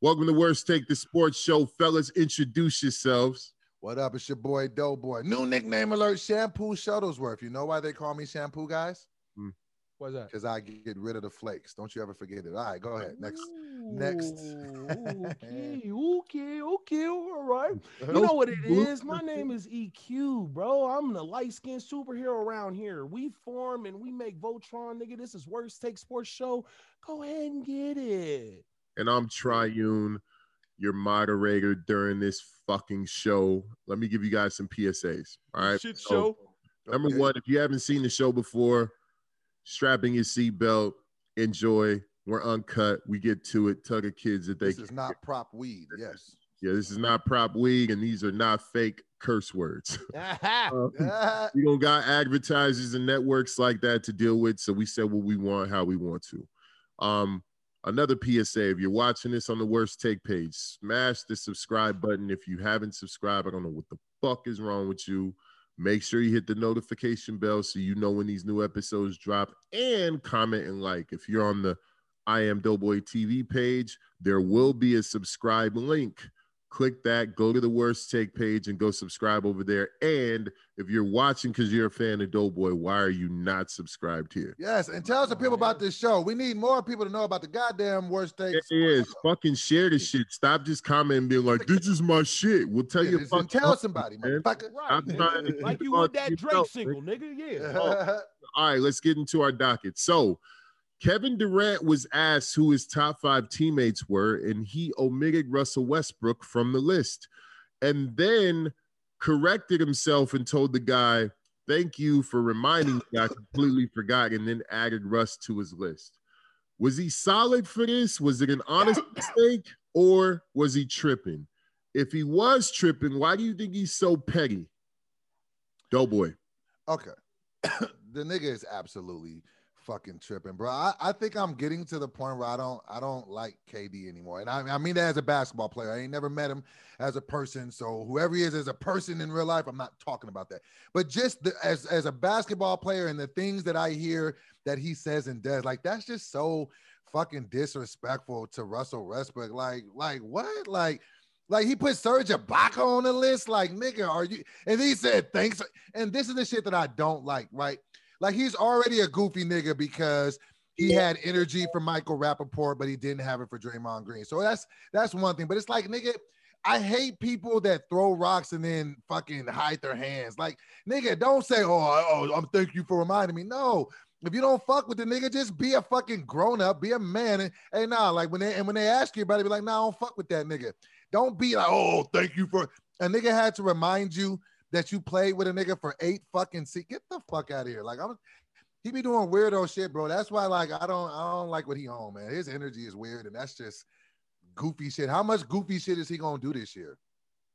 Welcome to Worst Take the Sports Show. Fellas, introduce yourselves. What up? It's your boy Doughboy. New nickname alert, Shampoo Shuttlesworth. You know why they call me Shampoo, guys? Hmm. What's that? Because I get rid of the flakes. Don't you ever forget it. All right, go ahead. Next. Next. okay, okay, okay, all right. You know what it is? My name is EQ, bro. I'm the light skinned superhero around here. We form and we make Voltron, nigga. This is Worst Take Sports Show. Go ahead and get it. And I'm Triune, your moderator during this fucking show. Let me give you guys some PSAs. All right. Shit So, show. Number Okay. one, if you haven't seen the show before, strapping your seatbelt, enjoy. We're uncut. We get to it. Tell the kids that they This is not prop weed. Yes. Yeah, this is not prop weed, and these are not fake curse words. Aha. Uh, Ah, we don't got advertisers and networks like that to deal with, so we said what we want, how we want to. Um, another PSA: if you're watching this on the Worst Take page, smash the subscribe button. If you haven't subscribed, I don't know what the fuck is wrong with you. Make sure you hit the notification bell so you know when these new episodes drop, and comment and like. If you're on the I Am Doughboy TV page, there will be a subscribe link. Click that, go to the Worst Take page, and go subscribe over there. And if you're watching because you're a fan of Doughboy, why are you not subscribed here? yes. And tell the people about this show. We need more people to know about the goddamn worst take. It is fucking share this shit. Stop just commenting and being like, "This is my shit." We'll tell you. and tell somebody, man. motherfucker. I'm Right. trying to Like you on with that Drake single, nigga. Yeah. All right, let's get into our docket. So, Kevin Durant was asked who his top five teammates were, and he omitted Russell Westbrook from the list, and then corrected himself and told the guy, "Thank you for reminding me. I completely forgot," and then added Russ to his list. Was he solid for this? Was it an honest mistake, or was he tripping? If he was tripping, why do you think he's so petty? Doughboy. Okay. the nigga is absolutely fucking tripping, bro. I, I think I'm getting to the point where I don't I don't like KD anymore. And I, I mean that as a basketball player. I ain't never met him as a person. So whoever he is as a person in real life, I'm not talking about that. But just the, as as a basketball player and the things that I hear that he says and does, like that's just so fucking disrespectful to Russell Westbrook. Like, like what? Like like he put Serge Ibaka on the list. Like, nigga, are you? And he said thanks. And this is the shit that I don't like, right? Like he's already a goofy nigga because he had energy for Michael Rappaport, but he didn't have it for Draymond Green. So that's that's one thing. But it's like, nigga, I hate people that throw rocks and then fucking hide their hands. Like, nigga, don't say, oh, oh, I'm thank you for reminding me. No. If you don't fuck with the nigga, just be a fucking grown up, be a man. And hey, nah, like when they and when they ask you about it, be like, nah, I don't fuck with that nigga. Don't be like, oh, thank you for a nigga had to remind you that you played with a nigga for eight fucking se Get the fuck out of here. Like I'm he be doing weirdo shit, bro. That's why like I don't I don't like what he on, man. His energy is weird, and that's just goofy shit. How much goofy shit is he gonna do this year?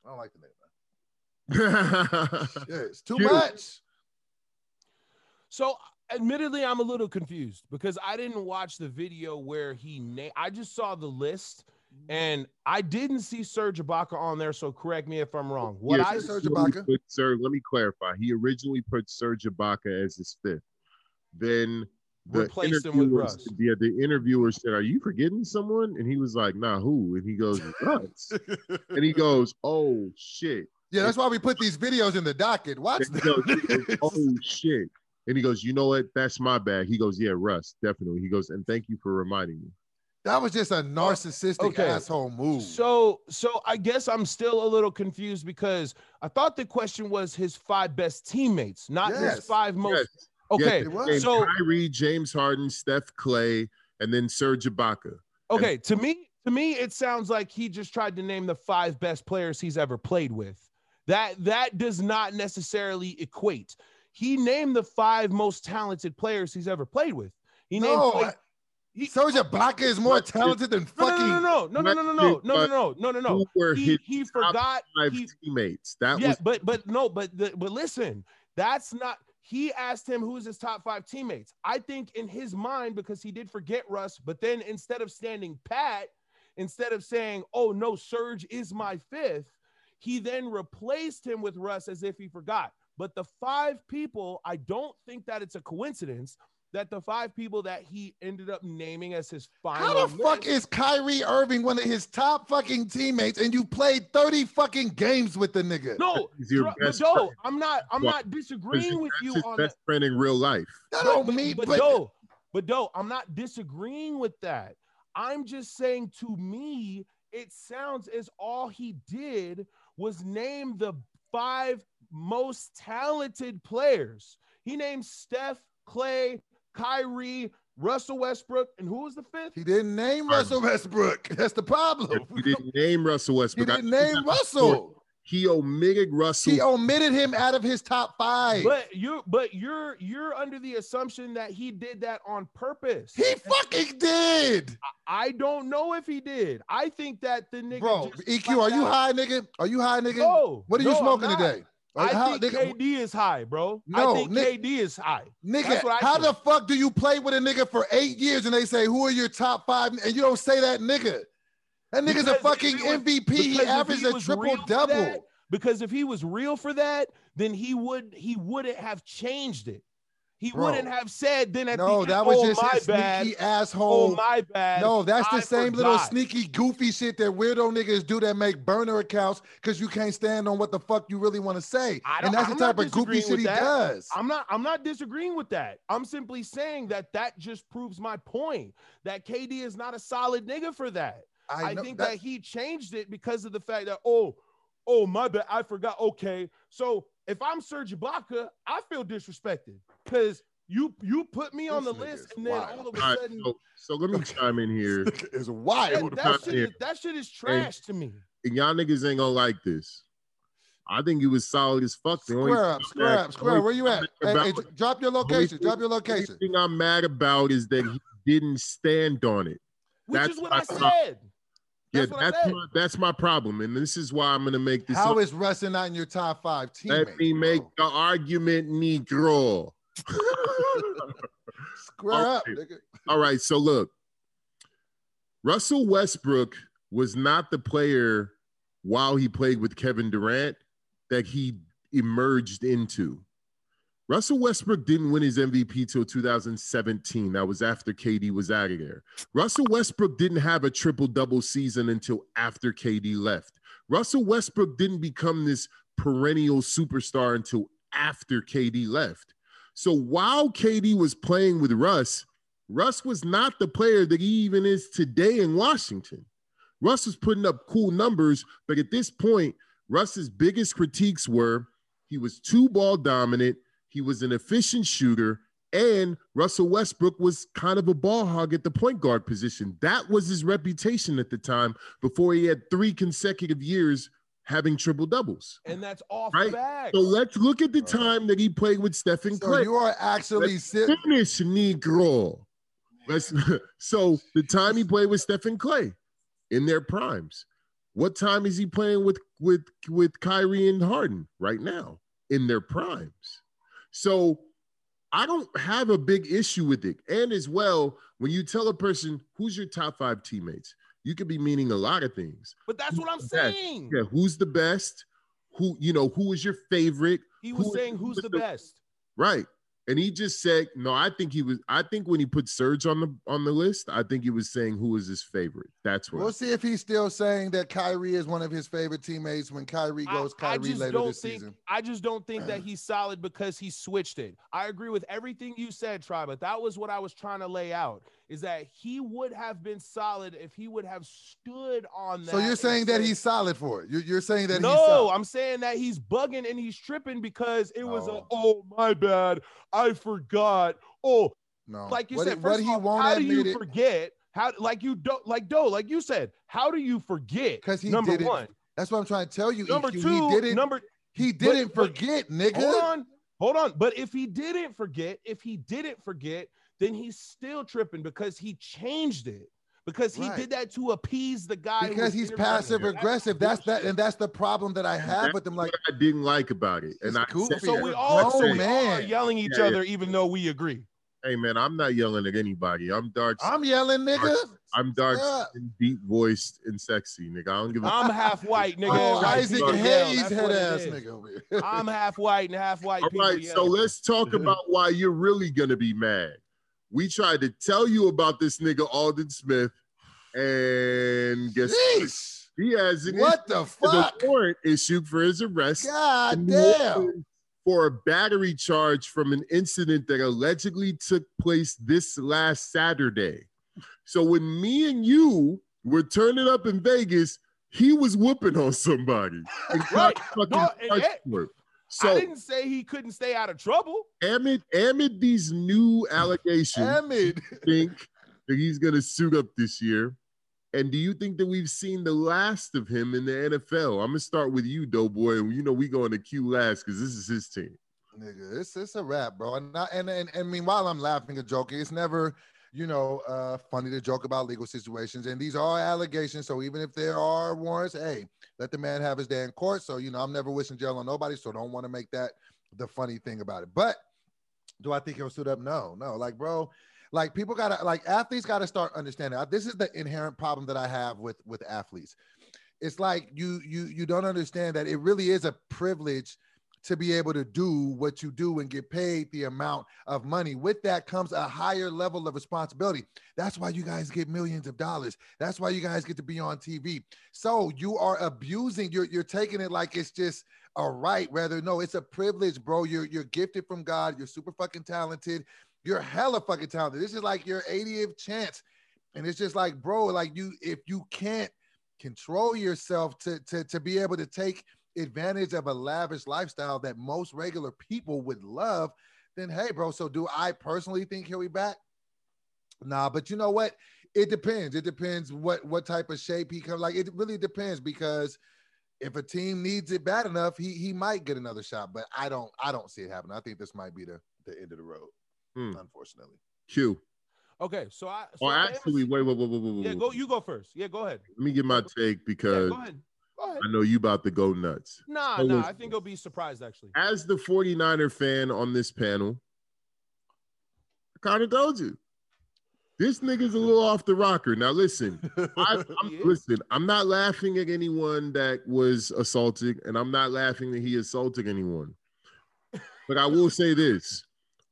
I don't like the nigga, man. Yeah, it's too much. So, admittedly, I'm a little confused because I didn't watch the video where he na- I just saw the list Mm-hmm. and I didn't see Serge Ibaka on there. So, correct me if I'm wrong. What Yeah, I Serge Ibaka? Put Serge, let me clarify. He originally put Serge Ibaka as his fifth. Then the Replaced him with interviewer Russ. said- Yeah, the interviewer said, "Are you forgetting someone?" And he was like, "Nah, who?" And he goes, "Russ." and he goes, "Oh shit." Yeah, that's why we put these videos in the docket. Watch And he goes, this. "Oh shit." And he goes, "You know what? That's my bad." He goes, "Yeah, Russ, definitely." He goes, "And thank you for reminding me." That was just a narcissistic Okay. asshole move. So, so I guess I'm still a little confused because I thought the question was his five best teammates, not Yes. his five most. Yes. Okay, It was. Named so Kyrie, James Harden, Steph Clay, and then Serge Ibaka. okay, to me, to me, it sounds like he just tried to name the five best players he's ever played with. That that does not necessarily equate. He named the five most talented players he's ever played with. He named no, Clay- I- he- Serge Ibaka is more talented than fucking. no, no, no, no, no, no, no, no, no, no, no, no, no, no. Who were He he forgot. five He, teammates? That yeah, was but but no, but the, but listen, that's not. He asked him who's his top five teammates. I think in his mind because he did forget Russ, but then instead of standing pat, instead of saying, "Oh no, Serge is my fifth, he then replaced him with Russ as if he forgot. But the five people, I don't think that it's a coincidence that the five people that he ended up naming as his final. How the fuck is Kyrie Irving one of his top fucking teammates and you played 30 fucking games with the nigga? No, your Dro- but best Joe. I'm not. I'm Well, not disagreeing with you his on best that. friend in real life. That don't but, mean but but- Joe, but Joe, I'm not disagreeing with that. I'm just saying to me, it sounds as all he did was name the five most talented players. He named Steph, Clay, Kyrie, Russell Westbrook, and who was the fifth? He didn't name Russell Westbrook. That's the problem. He didn't name Russell Westbrook. I didn't name Russell. He omitted Russell. He omitted him out of his top five. But you but you're you're under the assumption that he did that on purpose. He fucking did. I don't know if he did. I think that the nigga Bro, just EQ, flat are you high, nigga? Are you high, nigga? No. What are you no, I'm smoking today? Or I how- think nigga, KD is high, bro. No, I think KD is high. Nigga, That's what I how think. the fuck do you play with a nigga for eight years and they say, who are your top five? And you don't say that nigga. That nigga's a Because if fucking was- MVP. He averaged he a triple double. that- Because if he was real for that, then he would he wouldn't have changed it. He Bro. wouldn't have said then at the No, end, that was oh, just my his bad. sneaky oh, asshole. Oh my bad. no, that's the I same little sneaky, goofy shit that weirdo niggas do that make burner accounts because you can't stand on what the fuck you really want to say. I And don't- that's I'm the type of goofy shit he that. does. I'm not I'm not disagreeing with that. I'm simply saying that that just proves my point that KD is not a solid nigga for that. I, know think that, he changed it because of the fact that oh, oh my bad, I forgot. Okay, so if I'm Serge Ibaka, I feel disrespected because you you put me on the list and then wild. all of a All right, sudden so, so let me chime in here. is that, wild. that shit here. is, that shit is trash to me. And y'all niggas ain't gonna like this. I think he was solid as fuck. The only Square up, square that- up, square. only Where you at? Hey, hey, drop your location. thing- Drop your only location. thing I'm mad about is that he didn't stand on it. Which That's is what my I said. Yeah, That's what that's my, that's my problem, and this is why I'm gonna make this. How up. is Russell not in your top five teammates? Let me make bro? the argument, Negro. square up, Okay. nigga. All right, so look, Russell Westbrook was not the player while he played with Kevin Durant that he emerged into. Russell Westbrook didn't win his MVP till 2017. That was after KD was out of there. Russell Westbrook didn't have a triple double season until after KD left. Russell Westbrook didn't become this perennial superstar until after KD left. So while KD was playing with Russ, Russ was not the player that he even is today in Washington. Russ was putting up cool numbers, but at this point, Russ's biggest critiques were he was too ball dominant, he was an efficient shooter, and Russell Westbrook was kind of a ball hog at the point guard position. That was his reputation at the time before he had three consecutive years having triple doubles. And that's off Right. facts. So let's look at the time that he played with Stephen So Clay. you are actually Let's sitting. finish, Negro. Let's, so the time he played with Stephen Clay in their primes. What time is he playing with with with Kyrie and Harden right now in their primes? So I don't have a big issue with it. And as well, when you tell a person who's your top five teammates, you could be meaning a lot of things. but that's what I'm saying. Yeah, who's the best? Who you know? Who is your favorite? He was Who- saying who who's the the- best. Right. And he just said, no, I think he was, I think when he put Serge on the on the list, I think he was saying who was his favorite. That's what We'll see if he's still saying that Kyrie is one of his favorite teammates when Kyrie I- goes I, Kyrie just later don't this think season. I just don't think that he's solid because he switched it. I agree with everything you said, Try, but that was what I was trying to lay out. Is that he would have been solid if he would have stood on that. So you're saying that said- he's solid for it. You're, you're saying that he's no. I'm saying that he's bugging and he's tripping because it was a Oh. oh my bad, I forgot. Oh, no. like you what, said, first what all, won't how do you it forget? How like you don't like Doe, like you said, how do you forget? 'Cause he number didn't one, That's what I'm trying to tell you. number EQ. two, he didn't. number he didn't but- forget, nigga. hold on, hold on. But if he didn't forget, if he didn't forget, then he's still tripping because he changed it. Because he Right. did that to appease the guy. Because he's passive aggressive That's that, and that's the problem that I have That's with him. Like, what I didn't like about it. And I goofy. said, So we You're so grown we all are man. yelling each Yeah, yeah. other, even though we agree. hey man, I'm not yelling at anybody. I'm dark. I'm yelling, nigga. I'm dark, Yeah. and deep voiced and sexy, nigga. I don't give a I'm half white, nigga. Oh, White Isaac people. Hayes head ass nigga. I'm half white and half white All people. right, so let's talk about why you're really gonna be mad. We tried to tell you about this nigga Aldon Smith, and guess what? He has an What the issue- the fuck? warrant issued for his arrest God damn. For a battery charge from an incident that allegedly took place this last Saturday. So when me and you were turning up in Vegas, he was whooping on somebody fucking No, and- and- it. I didn't say he couldn't stay out of trouble. amid amid these new allegations, Amid. think that he's going to suit up this year? And do you think that we've seen the last of him in the NFL? I'm gonna start with you, Doughboy, and you know we going to Q last because this is his team. Nigga, it's it's a rap, bro. And not, and and and meanwhile, I'm laughing and joking. It's never, you know, uh, funny to joke about legal situations. And these are allegations. So even if there are warrants, hey, let the man have his day in court. So you know, I'm never wishing jail on nobody. So don't want to make that the funny thing about it. But do I think he'll suit up? No, no. Like, bro, like people gotta like athletes gotta start understanding. This is the inherent problem that I have with with athletes. It's like you you you don't understand that it really is a privilege to be able to do what you do and get paid the amount of money. With that comes a higher level of responsibility. That's why you guys get millions of dollars. That's why you guys get to be on TV. So you are abusing, you're, you're taking it like it's just a right, rather, no, it's a privilege, bro. You're, you're gifted from God. You're super fucking talented. You're hella fucking talented. This is like your 80th chance. And it's just like, bro, like you, if you can't control yourself to, to, to be able to take advantage of a lavish lifestyle that most regular people would love, then hey, bro. So do I personally think he'll be back? Nah, but you know what? It depends. It depends what what type of shape he comes. Like it really depends because if a team needs it bad enough, he he might get another shot. But I don't I don't see it happening. I think this might be the the end of the road, Hmm. unfortunately. Q. Okay, so I. So Or I- actually, wait, wait, wait, wait, wait, wait. yeah, go. You go first. Yeah, go ahead. Let me get my take because go ahead. Go ahead. I know you about to go nuts. Nah, So nah. I think he'll be surprised actually. As the 49er fan on this panel, I kind of told you. This nigga's a little off the rocker. Now listen, I, I'm listen. I'm not laughing at anyone that was assaulted, and I'm not laughing that he assaulted anyone. But I will say this: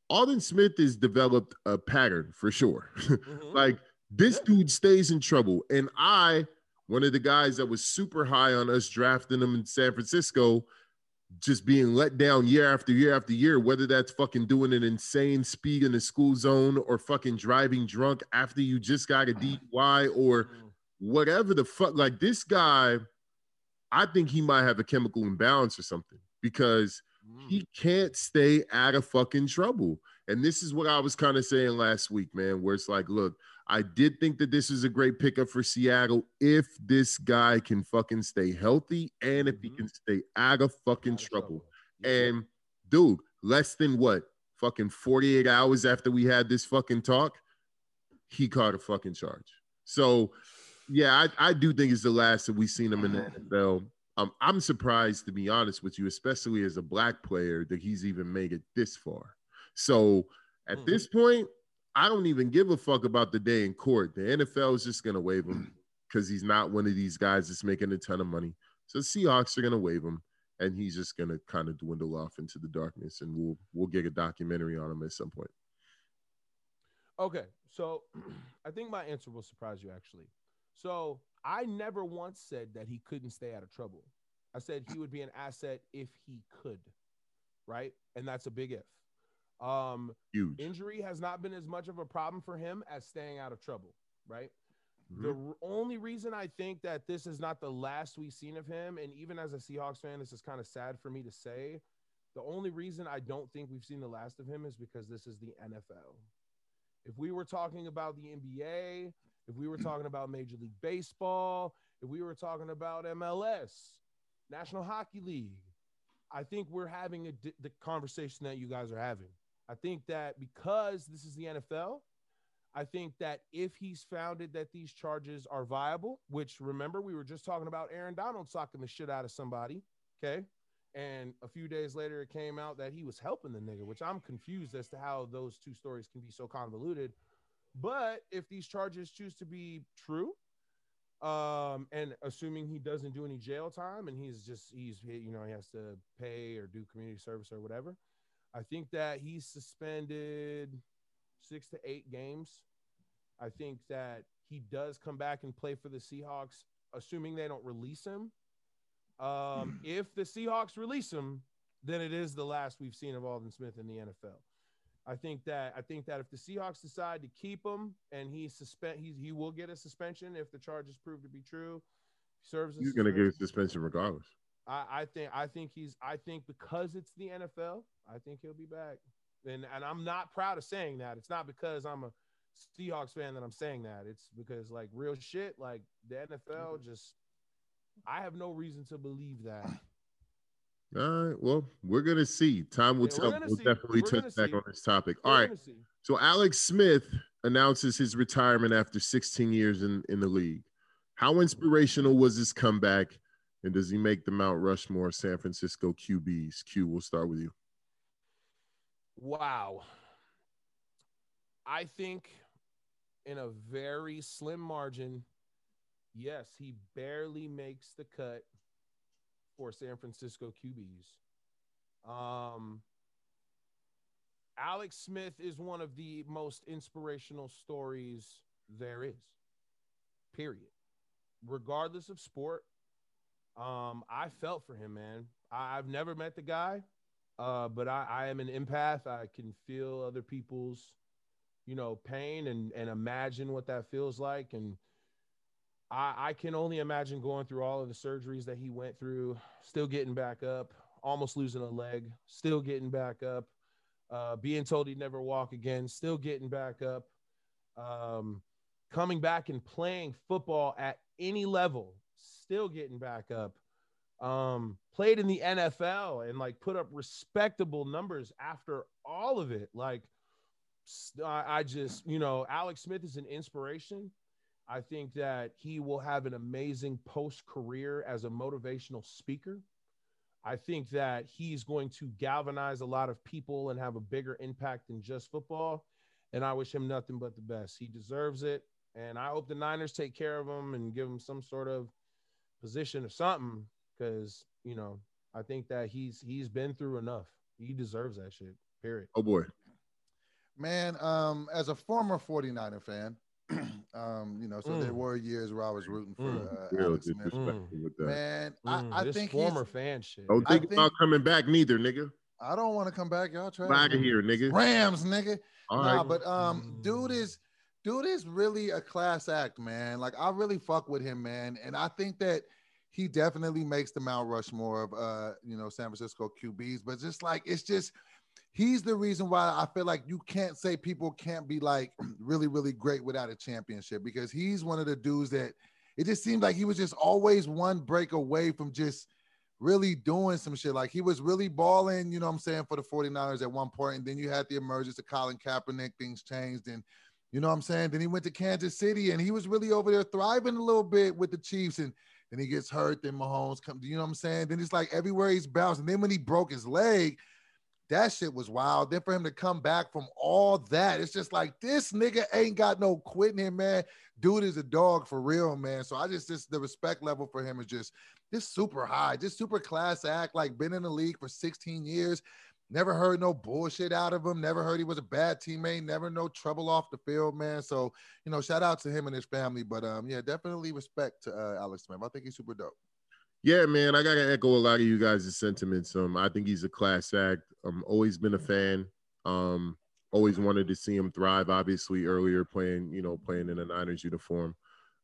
Aldon Smith has developed a pattern for sure. Mhm. like this dude stays in trouble, and I, one of the guys that was super high on us drafting him in San Francisco, just being let down year after year after year, whether that's fucking doing an insane speed in the school zone or fucking driving drunk after you just got a DUI or whatever the fuck. Like this guy, I think he might have a chemical imbalance or something because Mm. he can't stay out of fucking trouble. And this is what I was kind of saying last week, man, where it's like, look, I did think that this is a great pickup for Seattle if this guy can fucking stay healthy and if he Mhm. can stay out of fucking Out of trouble. Yeah. And dude, less than what? Fucking 48 hours after we had this fucking talk, he caught a fucking charge. So yeah, I, I do think it's the last that we've seen him in the NFL. Um, I'm surprised to be honest with you, especially as a black player, that he's even made it this far. So at Mhm. this point, I don't even give a fuck about the day in court. The NFL is just gonna waive him because he's not one of these guys that's making a ton of money. So Seahawks are gonna waive him, and he's just gonna kind of dwindle off into the darkness, and we'll we'll get a documentary on him at some point. Okay, so I think my answer will surprise you actually. So I never once said that he couldn't stay out of trouble. I said he would be an asset if he could, right? And that's a big if. Um, Huge. injury has not been as much of a problem for him as staying out of trouble, right? Mhm. The r- only reason I think that this is not the last we've seen of him, and even as a Seahawks fan, this is kind of sad for me to say. The only reason I don't think we've seen the last of him is because this is the NFL. If we were talking about the NBA, if we were talking about Major League Baseball, if we were talking about MLS, National Hockey League, I think we're having a di- the conversation that you guys are having. I think that because this is the NFL, I think that if he's founded that these charges are viable, which remember we were just talking about Aaron Donald socking the shit out of somebody, okay? And a few days later, it came out that he was helping the nigga, which I'm confused as to how those two stories can be so convoluted. But if these charges choose to be true, um, and assuming he doesn't do any jail time and he's just he's you know he has to pay or do community service or whatever, I think that he's suspended six to eight games. I think that he does come back and play for the Seahawks, assuming they don't release him. Um, if the Seahawks release him, then it is the last we've seen of Aldon Smith in the NFL. I think that I think that if the Seahawks decide to keep him and he suspend he's he will get a suspension if the charges prove to be true. Serves he's going to get a suspension regardless. I, I think I think he's I think because it's the NFL, I think he'll be back. And and I'm not proud of saying that. It's not because I'm a Seahawks fan that I'm saying that. It's because like real shit, like the NFL mm-hmm. just I have no reason to believe that. All right. Well, we're gonna see. Time will yeah, tell. We'll see. definitely we're touch back see. on this topic. All we're right. So Alex Smith announces his retirement after 16 years in, in the league. How inspirational was his comeback? And does he make the Mount Rushmore San Francisco QBs? Q, we'll start with you. Wow. I think in a very slim margin, yes, he barely makes the cut for San Francisco QBs. Um, Alex Smith is one of the most inspirational stories there is, period. Regardless of sport, um, I felt for him, man. I, have never met the guy, uh, but I, I am an empath. I can feel other people's, you know, pain and and imagine what that feels like. And I, I can only imagine going through all of the surgeries that he went through, still getting back up, almost losing a leg, still getting back up, uh, being told he'd never walk again, still getting back up, um, coming back and playing football at any level still getting back up. Um, played in the NFL and like put up respectable numbers after all of it. Like, I, I just, you know, Alex Smith is an inspiration. I think that he will have an amazing post career as a motivational speaker. I think that he's going to galvanize a lot of people and have a bigger impact than just football. And I wish him nothing but the best. He deserves it. And I hope the Niners take care of him and give him some sort of position or something because you know I think that he's he's been through enough. He deserves that shit. Period. Oh boy. Man, um, as a former 49er fan, um, you know, so mm. there were years where I was rooting for mm. uh, Alex Smith. Mm. Man, I, I this think former fan shit. Don't think, think about coming back neither, nigga. I don't want to come back. Y'all try. Back here, nigga. Rams, nigga. All nah, right. but um, dude is dude is really a class act, man. Like I really fuck with him, man. And I think that he definitely makes the Mount Rushmore of uh, you know, San Francisco QBs. But just like it's just he's the reason why I feel like you can't say people can't be like really, really great without a championship because he's one of the dudes that it just seemed like he was just always one break away from just really doing some shit. Like he was really balling, you know what I'm saying, for the 49ers at one point. And then you had the emergence of Colin Kaepernick, things changed. And you know what I'm saying? Then he went to Kansas City and he was really over there thriving a little bit with the Chiefs. And then he gets hurt. Then Mahomes comes, you know what I'm saying? Then it's like everywhere he's bouncing. Then when he broke his leg, that shit was wild. Then for him to come back from all that, it's just like this nigga ain't got no quitting him, man. Dude is a dog for real, man. So I just, just the respect level for him is just, just super high, just super class act. Like been in the league for 16 years. Never heard no bullshit out of him. Never heard he was a bad teammate. Never no trouble off the field, man. So you know, shout out to him and his family. But um, yeah, definitely respect to uh, Alex Smith. I think he's super dope. Yeah, man, I gotta echo a lot of you guys' sentiments. Um, I think he's a class act. I'm always been a fan. Um, always wanted to see him thrive. Obviously, earlier playing, you know, playing in a Niners uniform.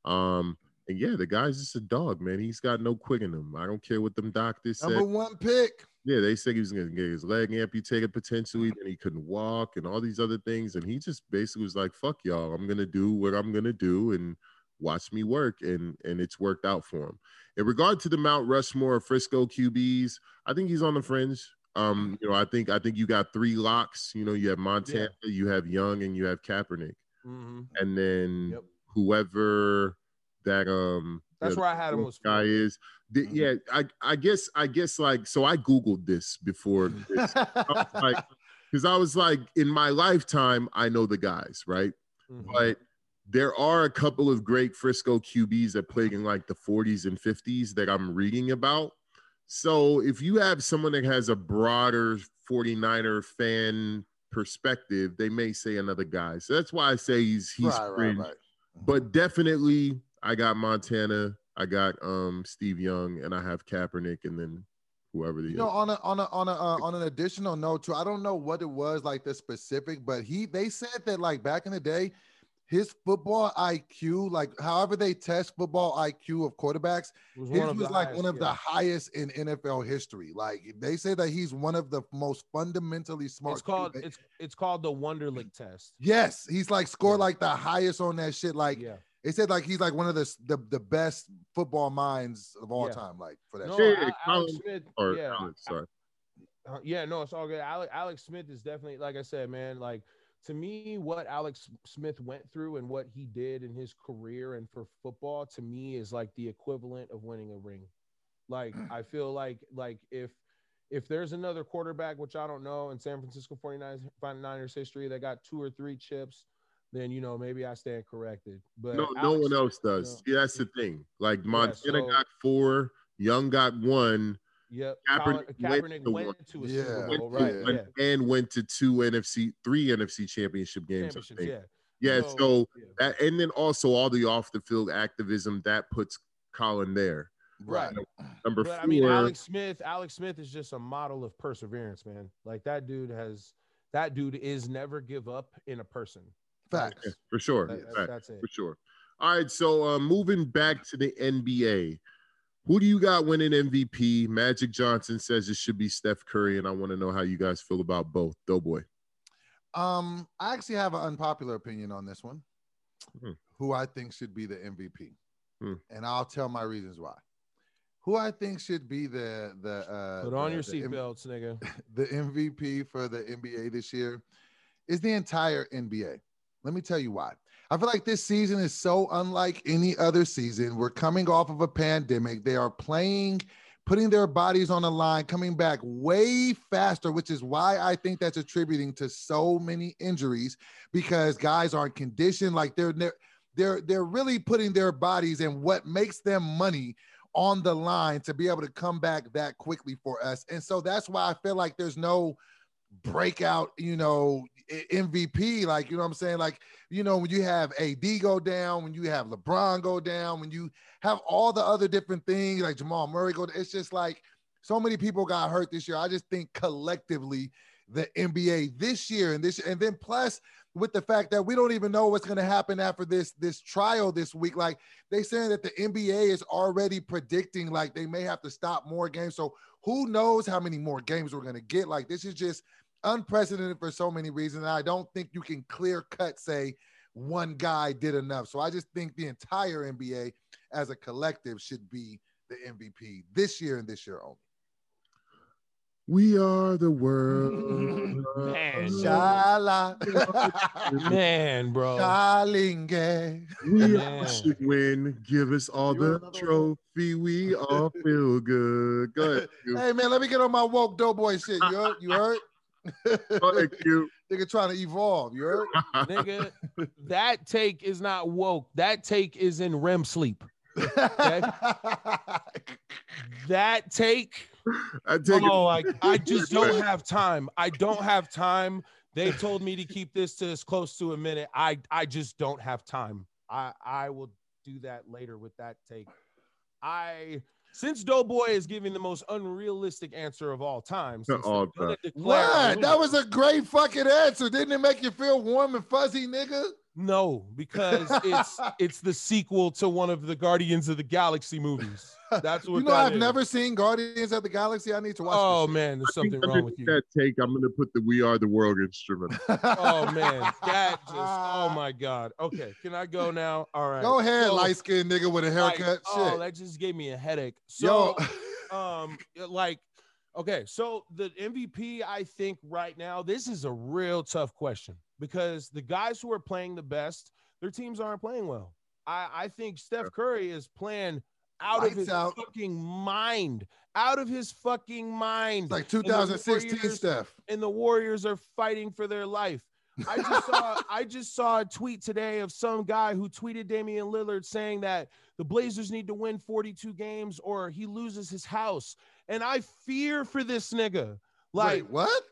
Um, and yeah, the guy's just a dog, man. He's got no quick in him. I don't care what them doctors say. Number said. one pick. Yeah, they said he was going to get his leg amputated potentially, then he couldn't walk and all these other things. And he just basically was like, fuck y'all. I'm going to do what I'm going to do and watch me work. And, and it's worked out for him. In regard to the Mount Rushmore Frisco QBs, I think he's on the fringe. Um, you know, I think I think you got three locks. You know, you have Montana, yeah. you have Young, and you have Kaepernick. Mm-hmm. And then yep. whoever that um that's where I had him was guy is. The, mm-hmm. Yeah, I I guess I guess like so I googled this before this. like because I was like in my lifetime I know the guys right, mm-hmm. but there are a couple of great Frisco QBs that played in like the 40s and 50s that I'm reading about. So if you have someone that has a broader 49er fan perspective, they may say another guy. So that's why I say he's he's right, right, right. But definitely, I got Montana, I got um Steve Young, and I have Kaepernick, and then whoever the You know, on a on a on a uh, on an additional note too, I don't know what it was like the specific, but he they said that like back in the day, his football IQ, like however they test football IQ of quarterbacks, Was his was like highest, one of yeah. the highest in NFL history. Like they say that he's one of the most fundamentally smart. It's called QB. it's it's called the Wonderlic test. yes, he's like scored Yeah. like the highest on that shit. Like yeah. They said, like he's like one of the the, the best football minds of all Yeah. time. Like for that. No, shit. Yeah, Alex Smith. or yeah, Alex, sorry. Uh, yeah, no, it's all good. Alex, Alex Smith is definitely, like I said, man, like to me, what Alex Smith went through and what he did in his career and for football, to me, is like the equivalent of winning a ring. Like, I feel like, like if, if there's another quarterback, which I don't know, in San Francisco 49ers, 49ers history, that got two or three chips, then, you know, maybe I stand corrected. But No, no one else does. no. See, that's the thing. Like Montana so- got four, Young got one, Yep. Kaepernick Colin- went Kaepernick to went to a Yeah. Super Bowl, right? yeah. Yeah. and went to two NFC, three NFC championship games. I think. yeah. Yeah, so yeah. that, and then also all the off the field activism that puts Colin there. Right. Number But four, I mean, Alex Smith, Alex Smith is just a model of perseverance, man. Like that dude has, that dude is never give up in a person. Facts. yeah, for sure, That- yeah, that's, it. for sure. All right, so uh, moving back to the NBA, who do you got winning MVP? Magic Johnson says it should be Steph Curry, and I want to know how you guys feel about both. Doughboy. Um, I actually have an unpopular opinion on this one. Hmm. Who I think should be the MVP, Hmm. and I'll tell my reasons why. Who I think should be the the uh, Put on the- your the M- seatbelts, nigga. the MVP for the NBA this year is the entire NBA. Let me tell you why. I feel like this season is so unlike any other season. We're coming off of a pandemic. They are playing, putting their bodies on the line, coming back way faster, which is why I think that's attributing to so many injuries because guys aren't conditioned like they're they're they're, really putting their bodies and what makes them money on the line to be able to come back that quickly for us. And so that's why I feel like there's no breakout, you know, MVP. Like, you know what I'm saying? Like, you know, when you have AD go down, when you have LeBron go down, when you have all the other different things like Jamal Murray go, it's just like so many people got hurt this year. I just think collectively the NBA this year and this and then plus with the fact that we don't even know what's going to happen after this this trial this week. Like they saying that the NBA is already predicting like they may have to stop more games. So who knows how many more games we're going to get? Like this is just unprecedented for so many reasons. And I don't think you can clear cut say one guy did enough. So I just think the entire NBA as a collective should be the MVP this year and this year only We are the world. Man. Shala. Man, bro. Shalinge. We Man. should win. Give us all You the want another trophy. We all feel good. Go ahead. Q. Hey man, let me get on my woke doughboy shit. You heard? You heard? Go ahead, Q. Nigga trying to evolve. You heard? Nigga, that take is not woke. That take is in REM sleep. That take, I take it. oh, I, I just don't have time. I don't have time. They told me to keep this to as close to a minute. I I just don't have time. I I will do that later with that take. I since Doughboy is giving the most unrealistic answer of all time. All time. what? That was a great fucking answer. Didn't it make you feel warm and fuzzy, nigga? No because it's it's the sequel to one of the Guardians of the Galaxy movies. That's what you know, that I've is. never seen Guardians of the Galaxy. I need to watch. Oh this man, there's something wrong with you. That take. I'm gonna put the "We Are the World" instrument. Oh man, that just oh my god. Okay, can I go now? All right. Go ahead, So, light skinned nigga with a like, haircut. oh, that just gave me a headache. Yo, So um like okay so the mvp i think right now this is a real tough question because the guys who are playing the best their teams aren't playing well i i think steph curry is playing out Lights of his out. fucking mind out of his fucking mind It's like the 2016 Warriors- stuff. and the warriors are fighting for their life I just saw I just saw a tweet today of some guy who tweeted Damian Lillard saying that the Blazers need to win 42 games or he loses his house. And I fear for this nigga. Like Wait, what?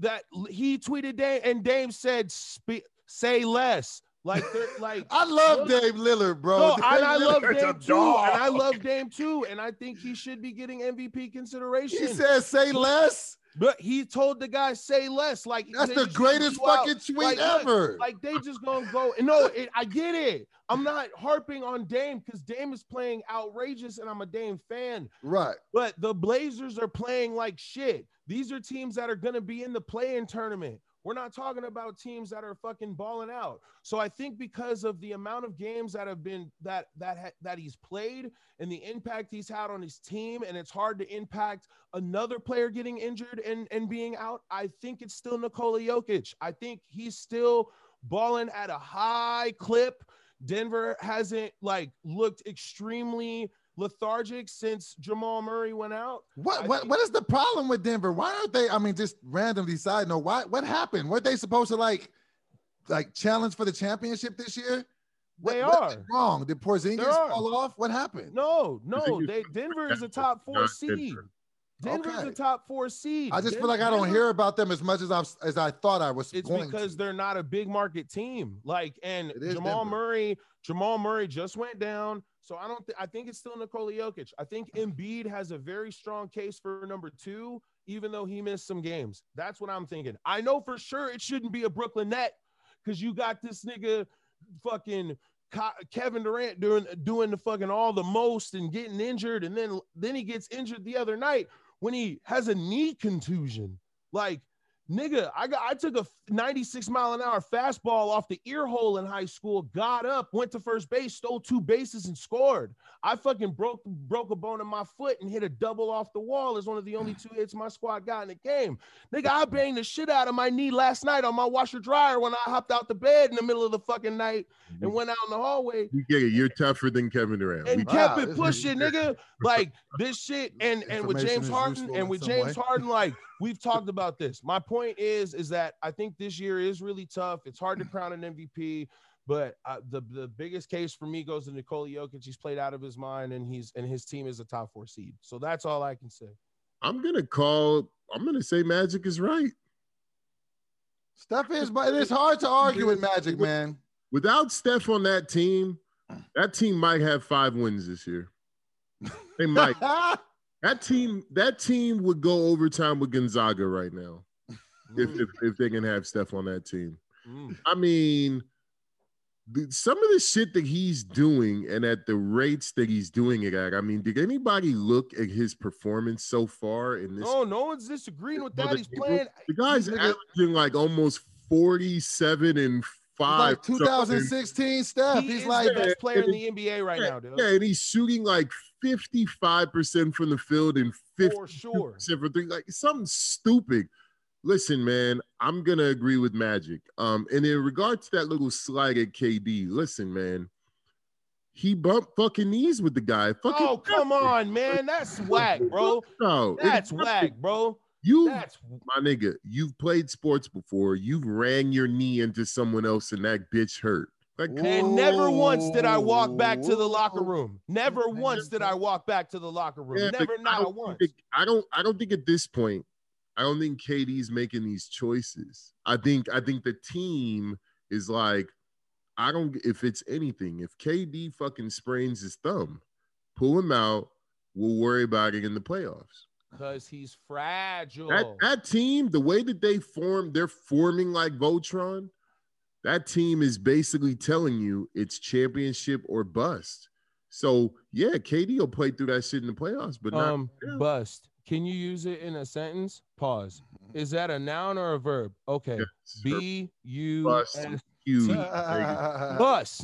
That he tweeted Dame and Dame said, "Spe- "Say less." Like, like I love look- Dame Lillard, bro. No, Dame and I love Lillard's Dame too, and I love Dame too, and I think he should be getting MVP consideration. He says, "Say less." But he told the guy say less. Like That's the greatest out. fucking tweet Like, look, ever. Like they just gonna go. and No, it, I get it. I'm not harping on Dame because Dame is playing outrageous, and I'm a Dame fan. right. But the Blazers are playing like shit. These are teams that are gonna be in the play-in tournament. We're not talking about teams that are fucking balling out. So I think because of the amount of games that have been that that ha- that he's played and the impact he's had on his team, and it's hard to impact another player getting injured and and being out. I think it's still Nikola Jokic. I think he's still balling at a high clip. Denver hasn't like looked extremely lethargic since Jamal Murray went out. What I what think- what is the problem with Denver? Why aren't they? I mean, just randomly side note. Why what happened? Weren't they supposed to like like challenge for the championship this year? What, They what are. wrong. Did Porzingis They are. fall off? What happened? No, no, they Denver is a top four seed. Denver. Denver's Okay. a top four seed. I just feel like I don't Denver- hear about them as much as I as I thought I was It's going because to. they're not a big market team. Like, and Jamal Denver. Murray, Jamal Murray just went down. So I don't. Th- I think it's still Nikola Jokic. I think Embiid has a very strong case for number two, even though he missed some games. That's what I'm thinking. I know for sure it shouldn't be a Brooklyn net because you got this nigga, fucking Kevin Durant doing doing the fucking all the most and getting injured, and then then he gets injured the other night when he has a knee contusion. Like, nigga, I got I took a 96 mile an hour fastball off the ear hole in high school, got up, went to first base, stole two bases, and scored. I fucking broke broke a bone in my foot and hit a double off the wall. Is one of the only two hits my squad got in the game. Nigga, I banged the shit out of my knee last night on my washer dryer when I hopped out the bed in the middle of the fucking night and went out in the hallway We get it. You're tougher than Kevin Durant. and We Wow, kept it it is- pushing, nigga. Like this shit, and and with James Harden and with James way. Harden, like we've talked about this. My point is, is that I think this year is really tough. It's hard to crown an MVP, but uh, the the biggest case for me goes to Nikola Jokic. He's played out of his mind, and he's and his team is a top four seed. So that's all I can say. I'm gonna call. I'm gonna say Magic is right. Steph is, but it's hard to argue with Magic, man. Without Steph on that team, that team might have five wins this year. They might. that team. That team would go overtime with Gonzaga right now if Mm, if, if they can have Steph on that team. mm. I mean, the, some of the shit that he's doing and at the rates that he's doing it at. I mean, did anybody look at his performance so far in this? No, no one's disagreeing with that. He's playing. the guy's averaging like almost 47 and five. like 2016 stuff. He He's like, the best player in the NBA right yeah, now, dude. Yeah, and he's shooting like 55% from the field and 50% For sure. for three. Like something stupid. Listen, man, I'm gonna agree with Magic. Um, and in regard to that little slide at KD, listen, man, he bumped fucking knees with the guy. Fucking Oh, come on, man. That's whack, bro. No, That's whack, bro. You, That's my nigga, you've played sports before. You've ran your knee into someone else and that bitch hurt. Like, and never once did I walk back to the locker room. Never once did I walk back to the locker room. Yeah, Never, not don't once. think- I don't. I don't think at this point. I don't think KD's making these choices. I think. I think the team is like. I don't. If it's anything, if KD fucking sprains his thumb, pull him out. We'll worry about it in the playoffs. Because he's fragile. That that team, the way that they form, they're forming like Voltron. That team is basically telling you it's championship or bust. So yeah, KD will play through that shit in the playoffs, but not um, yeah. bust. Can you use it in a sentence? Pause. Is that a noun or a verb? Okay. Yes. B U Bust. S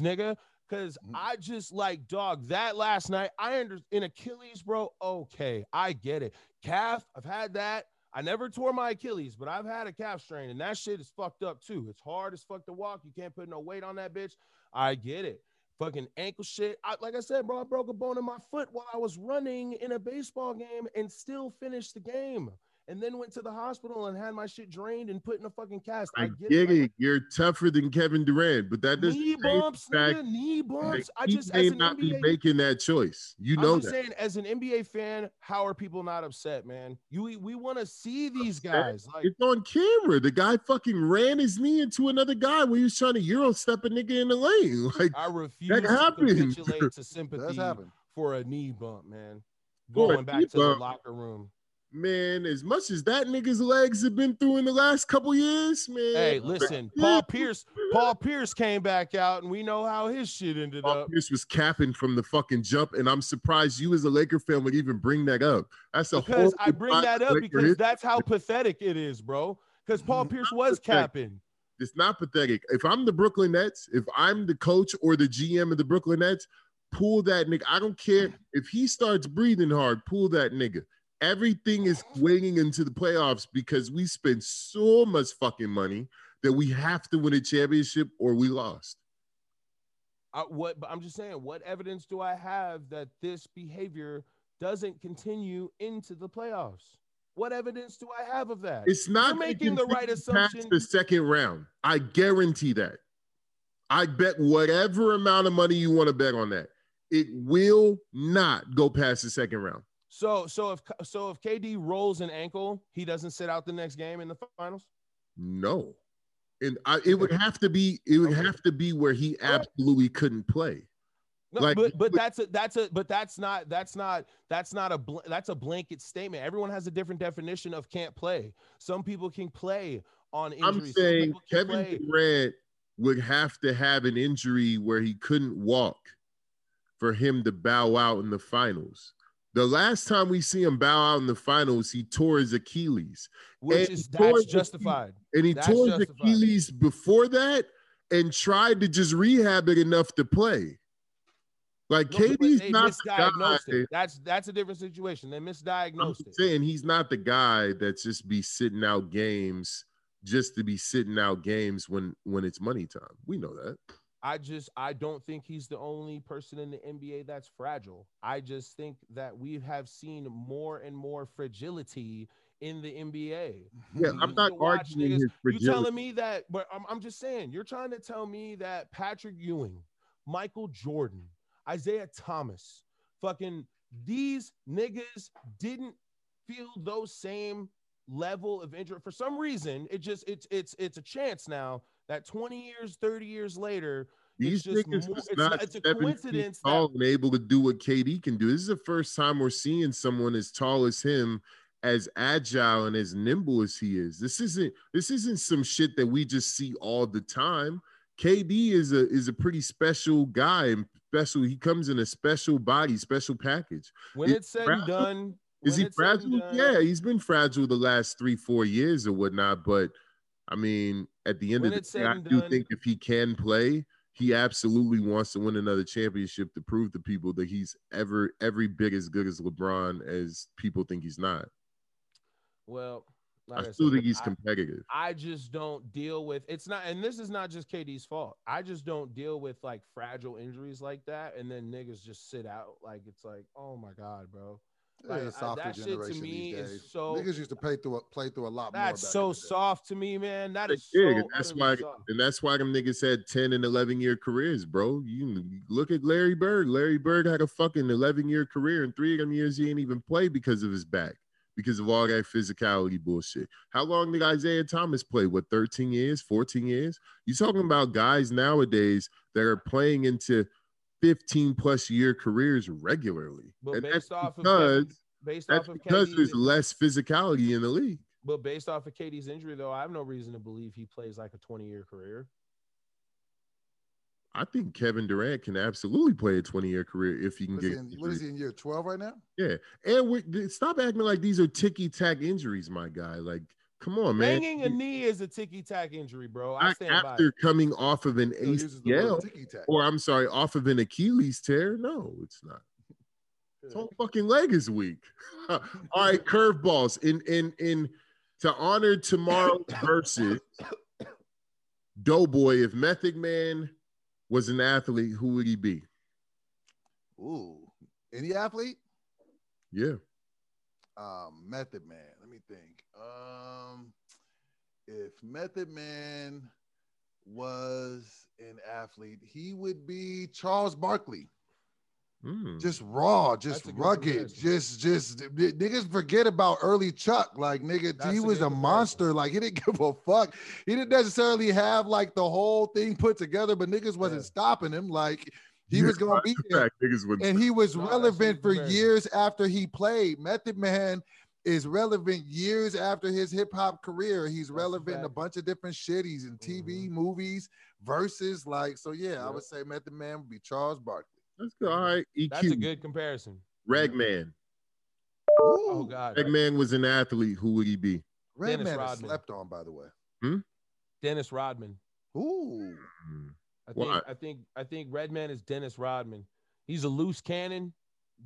nigga. Cause Mhm. I just like dog that last night. I under in Achilles, bro. Okay, I get it. Calf, I've had that. I never tore my Achilles, but I've had a calf strain, and that shit is fucked up too. It's hard as fuck to walk. You can't put no weight on that bitch. I get it. Fucking ankle shit. I, like I said, bro, I broke a bone in my foot while I was running in a baseball game and still finished the game. And then went to the hospital and had my shit drained and put in a fucking cast. I, I get, it. Like, You're tougher than Kevin Durant, but that doesn't knee bumps, nigga, knee bumps. I just may not NBA, be making that choice. You know I'm that. saying as an NBA fan, how are people not upset, man? You we, we want to see these guys. Like it's on camera. The guy fucking ran his knee into another guy when he was trying to euro step a nigga in the lane. Like I refuse that to capitulate to sympathy for a knee bump, man. Going back to bump. the locker room man, as much as that nigga's legs have been through in the last couple years, man. Hey, listen, Paul Pierce, Paul Pierce came back out, and we know how his shit ended Paul up. Pierce was capping from the fucking jump, and I'm surprised you as a Laker fan would even bring that up. That's a because I bring that up because that's how pathetic it is, bro. Because Paul Pierce was capping. It's not pathetic. If I'm the Brooklyn Nets, if I'm the coach or the GM of the Brooklyn Nets, pull that nigga. I don't care if he starts breathing hard, pull that nigga everything is waiting into the playoffs because we spend so much fucking money that we have to win a championship or we lost. I, what I'm just saying, what evidence do I have that this behavior doesn't continue into the playoffs? What evidence do I have of that? It's not making the right assumption. The second round, I guarantee that. I bet whatever amount of money you want to bet on that, it will not go past the second round. So so if so if KD rolls an ankle, he doesn't sit out the next game in the finals. No, and I, it would have to be it would have to be where he absolutely couldn't play. No, like, but but that's a that's a but that's not that's not that's not a bl- that's a blanket statement. Everyone has a different definition of can't play. Some people can play on injuries. I'm saying Kevin play. Durant would have to have an injury where he couldn't walk for him to bow out in the finals. The last time we see him bow out in the finals, he tore his Achilles. Which and is that's justified. And he that's tore his Achilles before that and tried to just rehab it enough to play. Like no, KD's not the guy. It. That's that's a different situation. They misdiagnosed I'm it. Saying he's not the guy that's just be sitting out games just to be sitting out games when when it's money time. We know that. I just I don't think he's the only person in the NBA that's fragile. I just think that we have seen more and more fragility in the NBA. Yeah, I'm not arguing niggas, his fragility. You telling me that, but I'm, I'm just saying you're trying to tell me that Patrick Ewing, Michael Jordan, Isiah Thomas, fucking these niggas didn't feel those same level of injury for some reason. It just it's it's it's a chance now that 20 years, 30 years later, these niggas more, it's not, it's a coincidence tall that, and able to do what KD can do. This is the first time we're seeing someone as tall as him, as agile and as nimble as he is. This isn't this isn't some shit that we just see all the time. KD is a is a pretty special guy and special. He comes in a special body, special package. When it's, it's said fragile. and done, is he fragile? Yeah, he's been fragile the last three, four years or whatnot. But I mean, at the end when of the day, I do done, think if he can play, he absolutely wants to win another championship to prove to people that he's ever every bit as good as LeBron as people think he's not. Well, like I, I, still said, think he's competitive. I, I, just don't deal with it's not, and this is not just KD's fault. I just don't deal with like fragile injuries like that, and then niggas just sit out. Like it's like, oh my god, bro. Like, a softer that generation to me these days. Is so niggas used to play through a, play through a lot that's more. That's so soft to me, man. That is so that's why soft. and that's why them niggas had 10 and 11 year careers, bro. You look at Larry Bird. Larry Bird had a fucking 11 year career, and three of them years he ain't even play because of his back, because of all that physicality bullshit. How long did Isiah Thomas play? What 13 years, 14 years? You talking about guys nowadays that are playing into 15 plus year careers regularly. But and based off because, of based off of because KD's, there's less physicality in the league. But based off of KD's injury, though, I have no reason to believe he plays like a 20 year career. I think Kevin Durant can absolutely play a 20 year career if he can what get. In, what is he in year 12 right now? Yeah. And we stop acting like these are ticky tack injuries, my guy. Like, come on, man. Banging a knee is a ticky tack injury, bro. I stand after coming off of an ACL, or I'm sorry, off of an Achilles tear. No, it's not. His whole fucking leg is weak. All right, curveballs. In in in to honor tomorrow versus Doughboy. If Method Man was an athlete, who would he be? Ooh, any athlete? Yeah. Um, Method Man. Let me think. Um, if Method Man was an athlete, he would be Charles Barkley. Mm. Just raw, just That's a good rugged, just just niggas forget about early Chuck. Like nigga, That's he was a monster. Like he didn't give a fuck. He didn't necessarily have like the whole thing put together, but niggas wasn't Yeah. stopping him. Like he Yeah, was gonna be there Fact, and he was relevant for years after he played. Method Man is relevant years after his hip hop career. He's That's a relevant in a. Mm-hmm. bunch of different shit. He's in TV, movies, verses. Like, so yeah, I would say Method Man would be Charles Barkley. That's good. All right. EQ. That's a good comparison. Redman. Oh Ooh, God, Redman was an athlete. Who would he be? Red Dennis Man Rodman. slept on, by the way. Hmm? Dennis Rodman. Ooh. I think Why? I think I think Redman is Dennis Rodman. He's a loose cannon,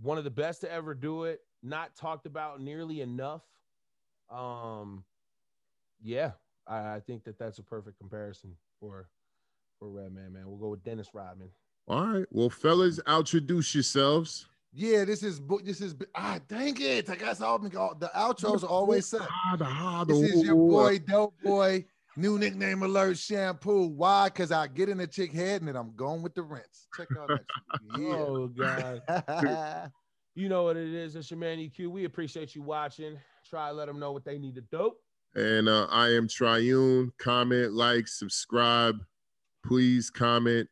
one of the best to ever do it. Not talked about nearly enough. Um, yeah, I, I think that that's a perfect comparison for for Redman. Man, we'll go with Dennis Rodman. All right. Well, fellas, introduce yourselves. yeah. This is this is ah. Dang it! I guess all the outros are always set. Ah, the- ah, This is your boy, Dope Boy. New nickname alert shampoo. Why? Because I get in the chick head and then I'm going with the rinse. Check out next week. Yeah. Oh God, you know what it is. It's your man EQ. We appreciate you watching. Try to let them know what they need to do. And uh, I am Triune. Comment, like, subscribe. Please comment,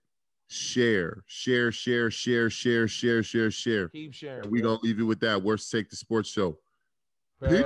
share, share, share, share, share, share, share, share. Keep sharing. And we gonna leave you with that. Worst take the sports show. Peace.